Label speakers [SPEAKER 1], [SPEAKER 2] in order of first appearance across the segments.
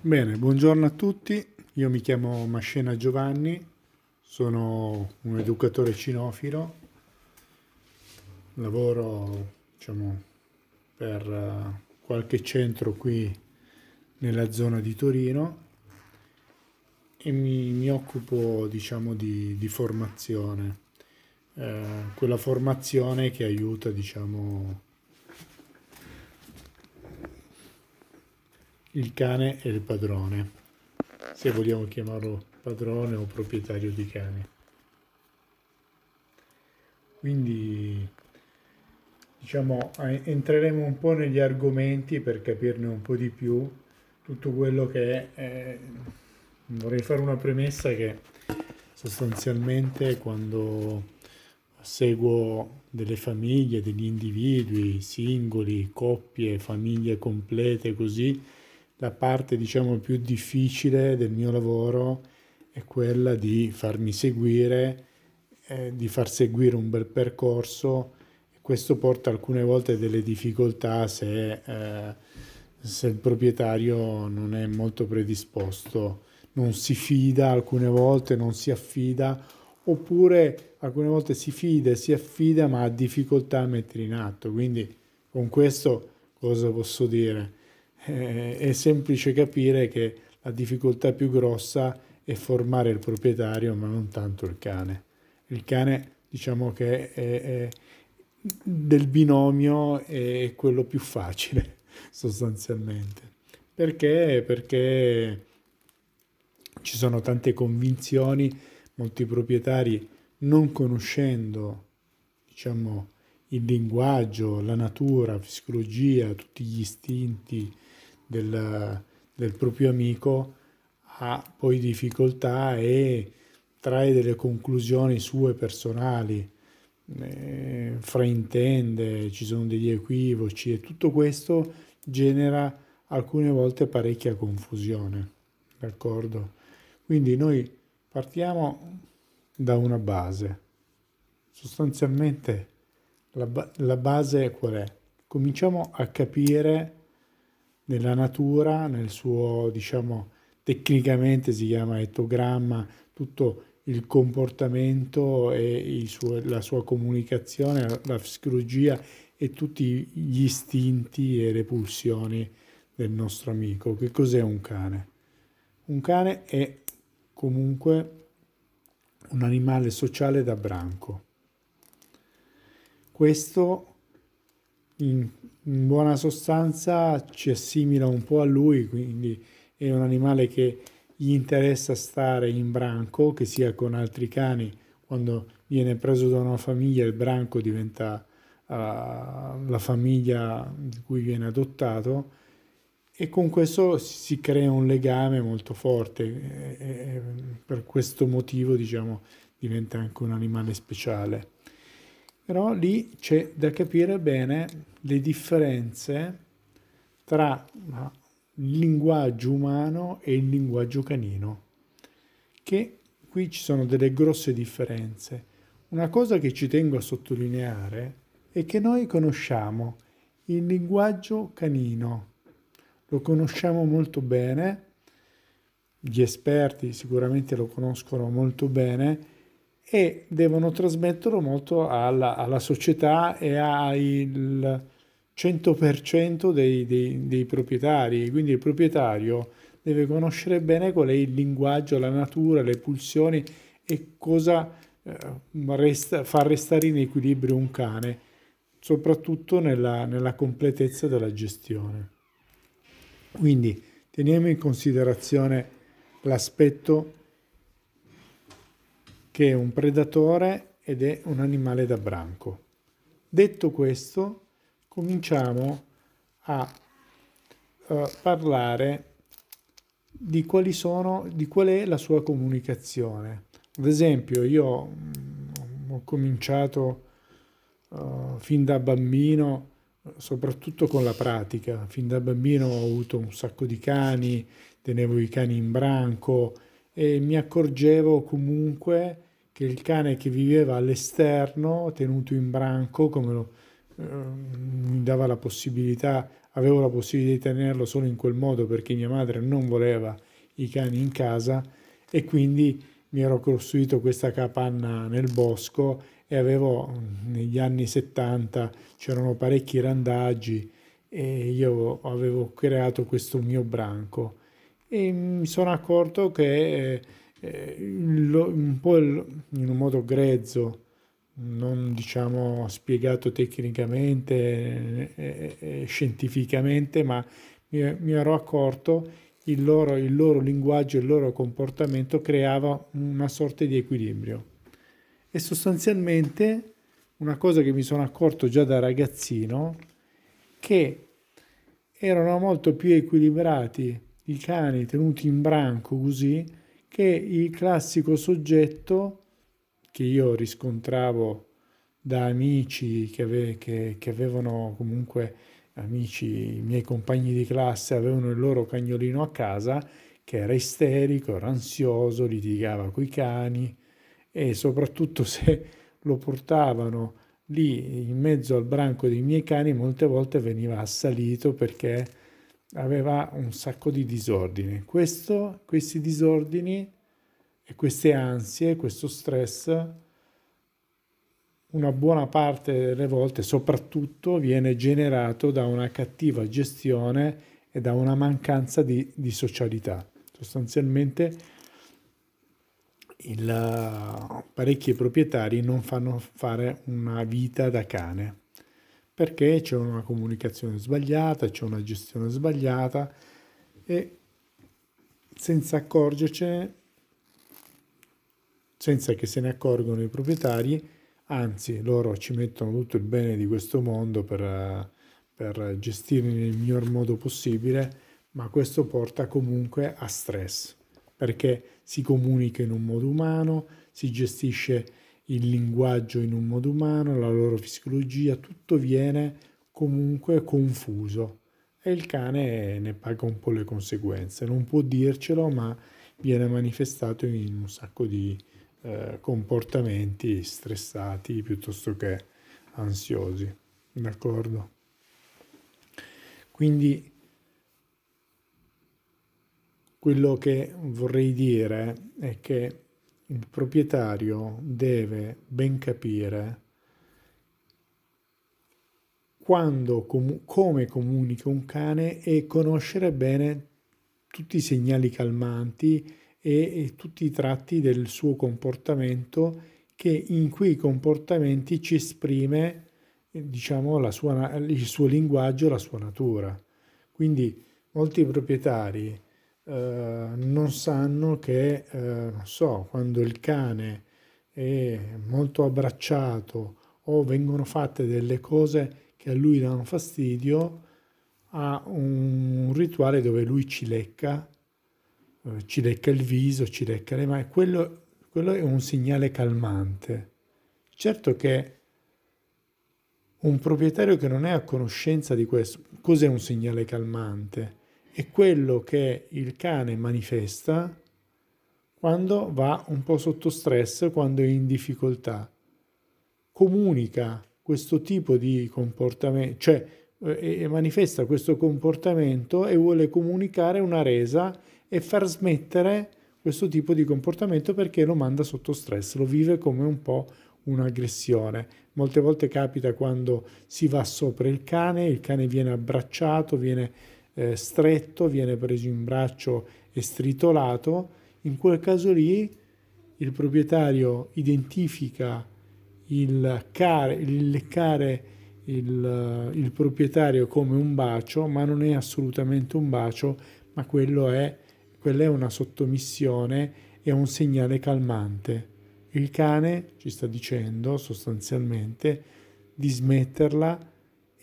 [SPEAKER 1] Bene, buongiorno a tutti, io mi chiamo Mascena Giovanni, sono un educatore cinofilo, lavoro diciamo, per uh, qualche centro qui nella zona di Torino e mi, mi occupo diciamo, di, di formazione, eh, quella formazione che aiuta diciamo, il cane e il padrone, se vogliamo chiamarlo padrone o proprietario di cane. Quindi diciamo entreremo un po' negli argomenti per capirne un po' di più tutto quello che è. Vorrei fare una premessa che sostanzialmente quando seguo delle famiglie, degli individui, singoli, coppie, famiglie complete così, la parte diciamo più difficile del mio lavoro è quella di farmi seguire, eh, di far seguire un bel percorso questo porta alcune volte delle difficoltà se, eh, se il proprietario non è molto predisposto, non si fida alcune volte, non si affida oppure alcune volte si fida e si affida ma ha difficoltà a mettere in atto. Quindi con questo cosa posso dire? Eh, è semplice capire che la difficoltà più grossa è formare il proprietario, ma non tanto il cane. Il cane, diciamo che è, è del binomio è quello più facile, sostanzialmente. Perché? Perché ci sono tante convinzioni, molti proprietari non conoscendo, diciamo, il linguaggio, la natura, la psicologia, tutti gli istinti, del, del proprio amico ha poi difficoltà e trae delle conclusioni sue personali, eh, fraintende, ci sono degli equivoci e tutto questo genera alcune volte parecchia confusione, d'accordo? Quindi noi partiamo da una base, sostanzialmente la, la base qual è? Cominciamo a capire nella natura, nel suo, diciamo, tecnicamente si chiama etogramma, tutto il comportamento e suo, la sua comunicazione, la psicologia e tutti gli istinti e le pulsioni del nostro amico. Che cos'è un cane? Un cane è comunque un animale sociale da branco. Questo in, in buona sostanza ci assimila un po' a lui, quindi è un animale che gli interessa stare in branco, che sia con altri cani, quando viene preso da una famiglia il branco diventa uh, la famiglia di cui viene adottato e con questo si crea un legame molto forte e, e per questo motivo diciamo diventa anche un animale speciale. Però lì c'è da capire bene le differenze tra il linguaggio umano e il linguaggio canino, che qui ci sono delle grosse differenze. Una cosa che ci tengo a sottolineare è che noi conosciamo il linguaggio canino, lo conosciamo molto bene, gli esperti sicuramente lo conoscono molto bene, e devono trasmetterlo molto alla, alla società e al 100% dei, dei, dei, proprietari. Quindi il proprietario deve conoscere bene qual è il linguaggio, la natura, le pulsioni e cosa eh, resta, fa restare in equilibrio un cane, soprattutto nella, nella completezza della gestione. Quindi teniamo in considerazione l'aspetto che è un predatore ed è un animale da branco. Detto questo, cominciamo a uh, parlare di sono, di qual è la sua comunicazione. Ad esempio, io mm, ho cominciato uh, fin da bambino, soprattutto con la pratica. Fin da bambino ho avuto un sacco di cani, tenevo i cani in branco e mi accorgevo comunque che il cane che viveva all'esterno, tenuto in branco, come lo, eh, mi dava la possibilità avevo la possibilità di tenerlo solo in quel modo perché mia madre non voleva i cani in casa e quindi mi ero costruito questa capanna nel bosco e avevo negli anni 70 c'erano parecchi randaggi e io avevo creato questo mio branco. E mi sono accorto che eh, un po' in un modo grezzo non diciamo spiegato tecnicamente e, e, e scientificamente ma mi, mi ero accorto il loro, il loro linguaggio, il loro comportamento creava una sorta di equilibrio. E sostanzialmente una cosa che mi sono accorto già da ragazzino, che erano molto più equilibrati i cani tenuti in branco così, che il classico soggetto che io riscontravo da amici che, ave, che, che avevano comunque amici, i miei compagni di classe avevano il loro cagnolino a casa che era isterico, era ansioso, litigava coi cani e soprattutto se lo portavano lì in mezzo al branco dei miei cani molte volte veniva assalito perché aveva un sacco di disordini. Questo, questi disordini e queste ansie, questo stress una buona parte delle volte soprattutto viene generato da una cattiva gestione e da una mancanza di, di socialità. Sostanzialmente il, parecchi proprietari non fanno fare una vita da cane perché c'è una comunicazione sbagliata, c'è una gestione sbagliata e senza accorgercene, senza che se ne accorgono i proprietari, anzi loro ci mettono tutto il bene di questo mondo per, per gestirli nel miglior modo possibile, ma questo porta comunque a stress, perché si comunica in un modo umano, si gestisce il linguaggio in un modo umano, la loro fisiologia, tutto viene comunque confuso e il cane ne paga un po' le conseguenze. Non può dircelo, ma viene manifestato in un sacco di eh, comportamenti stressati piuttosto che ansiosi. D'accordo? Quindi quello che vorrei dire è che il proprietario deve ben capire quando, com- come comunica un cane e conoscere bene tutti i segnali calmanti e, e tutti i tratti del suo comportamento che in quei comportamenti ci esprime diciamo sua, il suo linguaggio, la sua natura. Quindi molti proprietari eh, non sanno che, eh, non so, quando il cane è molto abbracciato o vengono fatte delle cose che a lui danno fastidio, ha un rituale dove lui ci lecca eh, ci lecca il viso, ci lecca le mani, quello, quello è un segnale calmante. Certo che un proprietario che non è a conoscenza di questo, cos'è un segnale calmante? È quello che il cane manifesta quando va un po' sotto stress, quando è in difficoltà. Comunica questo tipo di comportamento, cioè eh, manifesta questo comportamento e vuole comunicare una resa e far smettere questo tipo di comportamento perché lo manda sotto stress, lo vive come un po' un'aggressione. Molte volte capita quando si va sopra il cane, il cane viene abbracciato, viene eh, stretto, viene preso in braccio e stritolato. In quel caso lì il proprietario identifica il, care, il leccare il, il proprietario come un bacio, ma non è assolutamente un bacio, ma quello è quella è una sottomissione e un segnale calmante. Il cane ci sta dicendo sostanzialmente di smetterla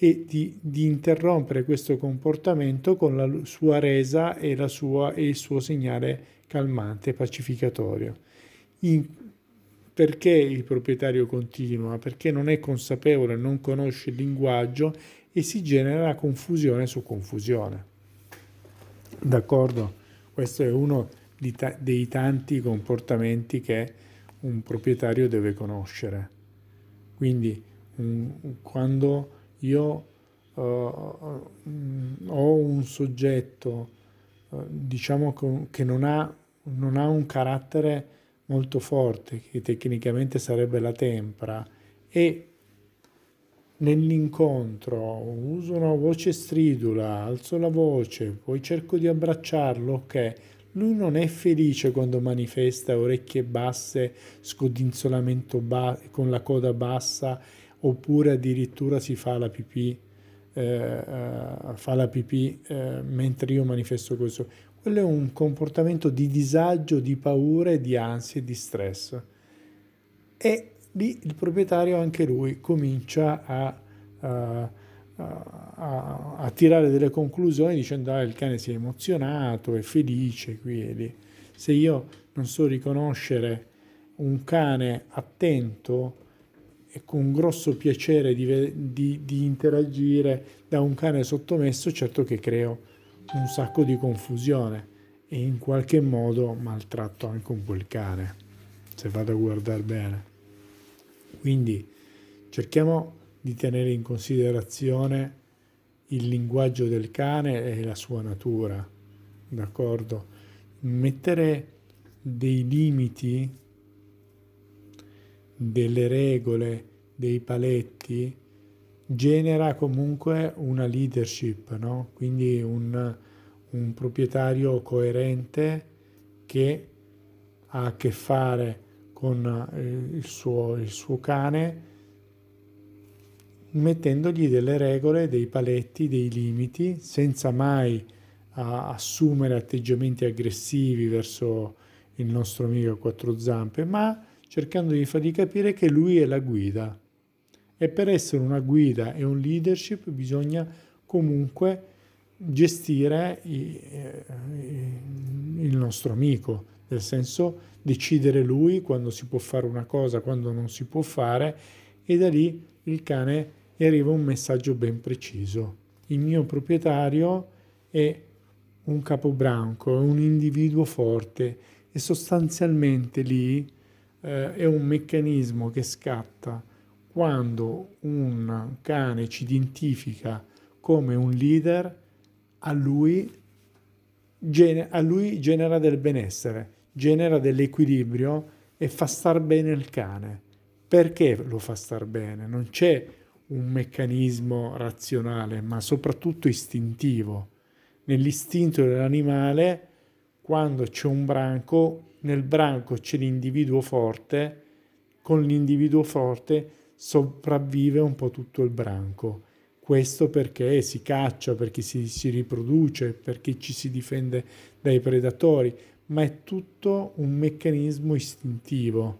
[SPEAKER 1] e di, di interrompere questo comportamento con la sua resa e, la sua, e il suo segnale calmante, pacificatorio. In, perché il proprietario continua? Perché non è consapevole, non conosce il linguaggio e si genera confusione su confusione. D'accordo? Questo è uno ta- dei tanti comportamenti che un proprietario deve conoscere. Quindi un, quando io uh, ho un soggetto, uh, diciamo, che non ha, non ha un carattere molto forte, che tecnicamente sarebbe la tempra, e nell'incontro uso una voce stridula, alzo la voce, poi cerco di abbracciarlo, ok. Lui non è felice quando manifesta orecchie basse, scodinzolamento ba- con la coda bassa, oppure addirittura si fa la pipì, eh, uh, fa la pipì eh, mentre io manifesto questo. Quello è un comportamento di disagio, di paura, di ansia e di stress. E lì il proprietario anche lui comincia a, a, a, a tirare delle conclusioni dicendo ah, il cane si è emozionato, è felice qui e lì. Se io non so riconoscere un cane attento e con grosso piacere di, di, di interagire da un cane sottomesso, certo che creo un sacco di confusione e in qualche modo maltratto anche un po' il cane, se vado a guardare bene. Quindi cerchiamo di tenere in considerazione il linguaggio del cane e la sua natura, d'accordo? Mettere dei limiti, delle regole, dei paletti genera comunque una leadership, no? Quindi un, un proprietario coerente che ha a che fare con eh, il suo, il suo cane, mettendogli delle regole, dei paletti, dei limiti, senza mai assumere atteggiamenti aggressivi verso il nostro amico a quattro zampe, ma cercando di fargli capire che lui è la guida. E per essere una guida e un leadership bisogna comunque gestire eh, il nostro amico, nel senso decidere lui quando si può fare una cosa, quando non si può fare e da lì il cane arriva un messaggio ben preciso. Il mio proprietario è un capobranco, è un individuo forte e sostanzialmente lì eh, è un meccanismo che scatta quando un cane ci identifica come un leader, a lui, a lui genera del benessere genera dell'equilibrio e fa star bene il cane. Perché lo fa star bene? Non c'è un meccanismo razionale, ma soprattutto istintivo. Nell'istinto dell'animale, quando c'è un branco, nel branco c'è l'individuo forte, con l'individuo forte sopravvive un po' tutto il branco. Questo perché si caccia, perché si, si riproduce, perché ci si difende dai predatori, ma è tutto un meccanismo istintivo.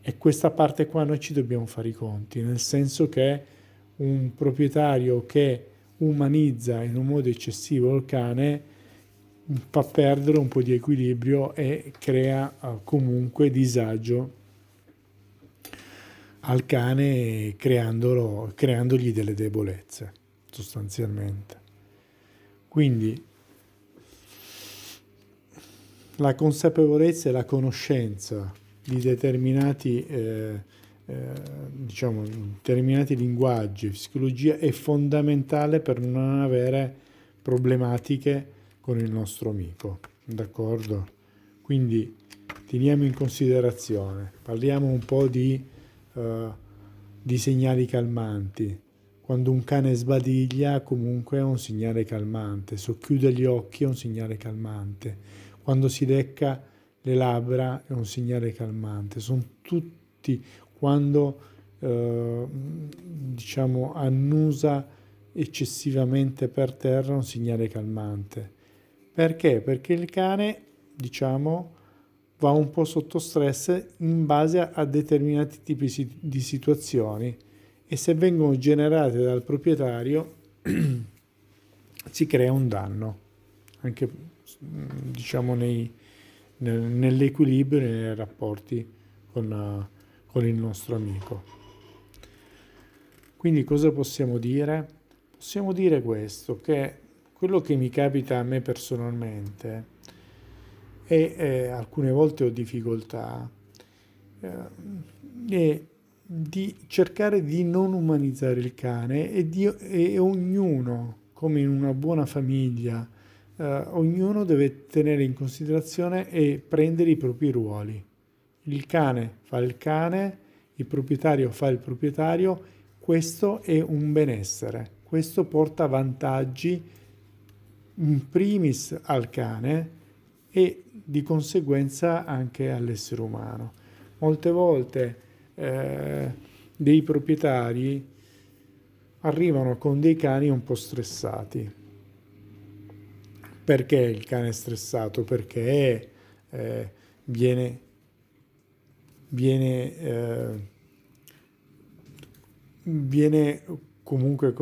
[SPEAKER 1] E questa parte qua noi ci dobbiamo fare i conti, nel senso che un proprietario che umanizza in un modo eccessivo il cane fa perdere un po' di equilibrio e crea uh, comunque disagio al cane creandogli delle debolezze sostanzialmente. Quindi la consapevolezza e la conoscenza di determinati, eh, eh, diciamo, determinati linguaggi, psicologia è fondamentale per non avere problematiche con il nostro amico, d'accordo? Quindi teniamo in considerazione, parliamo un po' di, uh, di segnali calmanti. Quando un cane sbadiglia comunque è un segnale calmante, socchiude gli occhi è un segnale calmante quando si lecca le labbra è un segnale calmante, sono tutti quando eh, diciamo annusa eccessivamente per terra un segnale calmante. Perché? Perché il cane, diciamo, va un po' sotto stress in base a determinati tipi di situazioni e se vengono generate dal proprietario si crea un danno anche diciamo nei, nel, nell'equilibrio e nei rapporti con, con il nostro amico. Quindi cosa possiamo dire? Possiamo dire questo, che quello che mi capita a me personalmente e eh, alcune volte ho difficoltà eh, è di cercare di non umanizzare il cane e, di, e ognuno, come in una buona famiglia, eh, ognuno deve tenere in considerazione e prendere i propri ruoli. Il cane fa il cane, il proprietario fa il proprietario, questo è un benessere, questo porta vantaggi in primis al cane e di conseguenza anche all'essere umano. Molte volte eh, dei proprietari arrivano con dei cani un po' stressati. Perché il cane è stressato? Perché eh, viene, viene, eh, viene comunque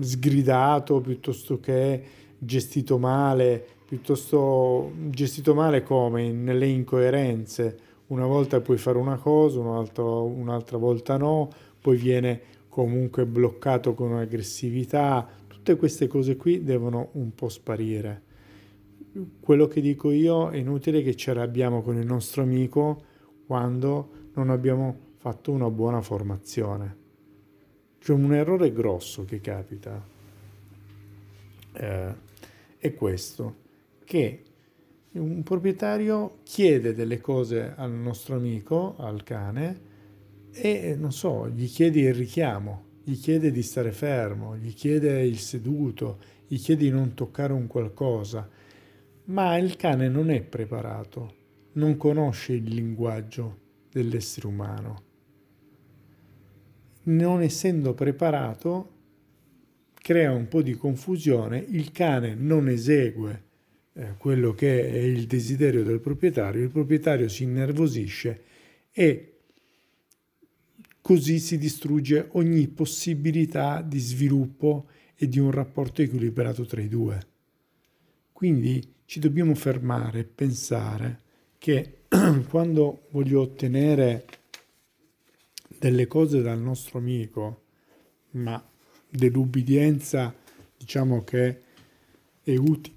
[SPEAKER 1] sgridato piuttosto che gestito male, piuttosto gestito male come nelle incoerenze. Una volta puoi fare una cosa, un'altra, un'altra volta no, poi viene comunque bloccato con aggressività. Tutte queste cose qui devono un po' sparire. Quello che dico io è inutile che ce l'abbiamo con il nostro amico quando non abbiamo fatto una buona formazione. C'è un errore grosso che capita. Eh, è questo che un proprietario chiede delle cose al nostro amico, al cane, e non so, gli chiede il richiamo, gli chiede di stare fermo, gli chiede il seduto, gli chiede di non toccare un qualcosa, ma il cane non è preparato, non conosce il linguaggio dell'essere umano. Non essendo preparato, crea un po' di confusione, il cane non esegue eh, quello che è il desiderio del proprietario, il proprietario si innervosisce e così si distrugge ogni possibilità di sviluppo e di un rapporto equilibrato tra i due. Quindi ci dobbiamo fermare pensare che quando voglio ottenere delle cose dal nostro amico, ma dell'ubbidienza diciamo che è utile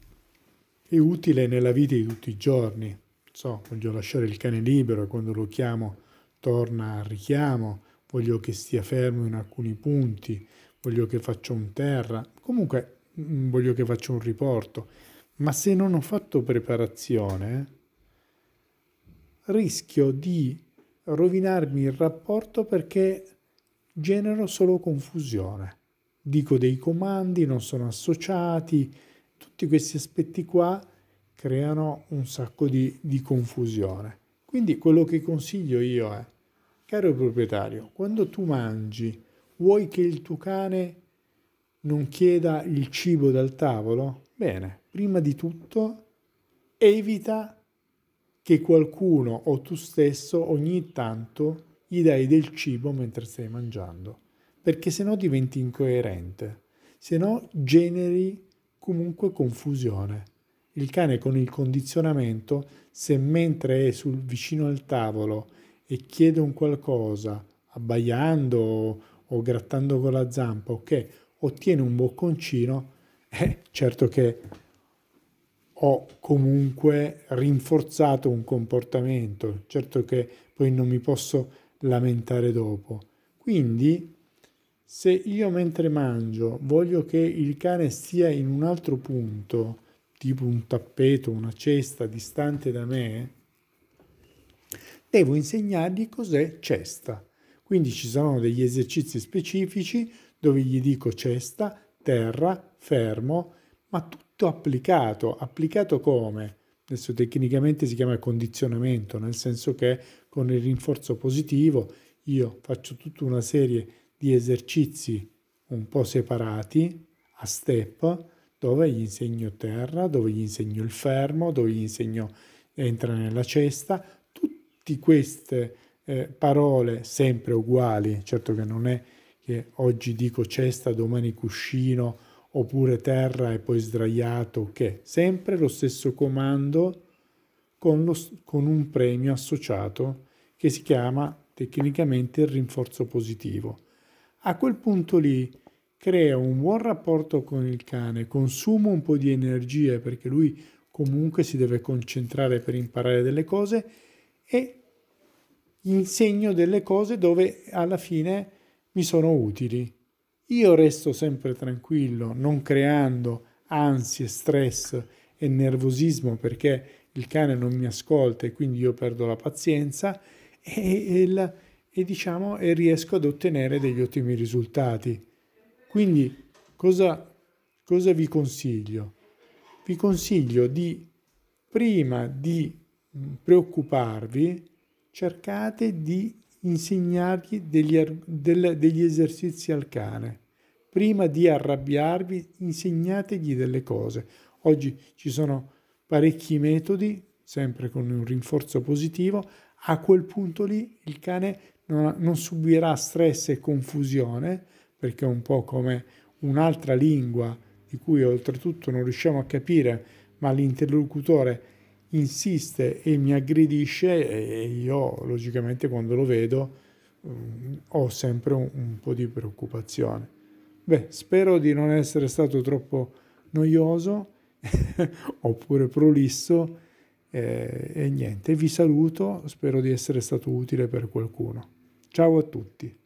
[SPEAKER 1] è utile nella vita di tutti i giorni. So, voglio lasciare il cane libero e quando lo chiamo torna al richiamo, voglio che stia fermo in alcuni punti, voglio che faccia un terra, comunque mm, voglio che faccia un riporto. Ma se non ho fatto preparazione, rischio di rovinarmi il rapporto perché genero solo confusione. Dico dei comandi, non sono associati, tutti questi aspetti qua creano un sacco di, di confusione. Quindi quello che consiglio io è, caro proprietario, quando tu mangi, vuoi che il tuo cane non chieda il cibo dal tavolo? Bene, prima di tutto evita che qualcuno o tu stesso ogni tanto gli dai del cibo mentre stai mangiando, perché sennò diventi incoerente, se no generi comunque confusione. Il cane con il condizionamento, se mentre è sul, vicino al tavolo e chiede un qualcosa, abbaiando o, o grattando con la zampa, ok, ottiene un bocconcino, eh, certo che ho comunque rinforzato un comportamento, certo che poi non mi posso lamentare dopo. Quindi se io mentre mangio voglio che il cane stia in un altro punto, tipo un tappeto, una cesta distante da me, devo insegnargli cos'è cesta. Quindi ci sono degli esercizi specifici dove gli dico cesta, terra, fermo, ma tutto applicato. Applicato come? Adesso tecnicamente si chiama condizionamento, nel senso che con il rinforzo positivo io faccio tutta una serie di esercizi un po' separati a step dove gli insegno terra, dove gli insegno il fermo, dove gli insegno entra nella cesta, tutte queste eh, parole sempre uguali, certo che non è che oggi dico cesta, domani cuscino oppure terra e poi sdraiato, che sempre lo stesso comando con, lo, con un premio associato che si chiama tecnicamente il rinforzo positivo a quel punto lì creo un buon rapporto con il cane, consumo un po' di energie perché lui comunque si deve concentrare per imparare delle cose e insegno delle cose dove alla fine mi sono utili. Io resto sempre tranquillo, non creando ansie, stress e nervosismo perché il cane non mi ascolta e quindi io perdo la pazienza e, e, e, diciamo, e riesco ad ottenere degli ottimi risultati. Quindi cosa, cosa vi consiglio? Vi consiglio di, prima di preoccuparvi, cercate di insegnargli degli, del, degli esercizi al cane. Prima di arrabbiarvi, insegnategli delle cose. Oggi ci sono parecchi metodi, sempre con un rinforzo positivo. A quel punto lì il cane non, non subirà stress e confusione, perché è un po' come un'altra lingua di cui oltretutto non riusciamo a capire, ma l'interlocutore insiste e mi aggredisce e io logicamente quando lo vedo um, ho sempre un, un, po' di preoccupazione. Beh, spero di non essere stato troppo noioso oppure prolisso eh, e niente, vi saluto, spero di essere stato utile per qualcuno. Ciao a tutti.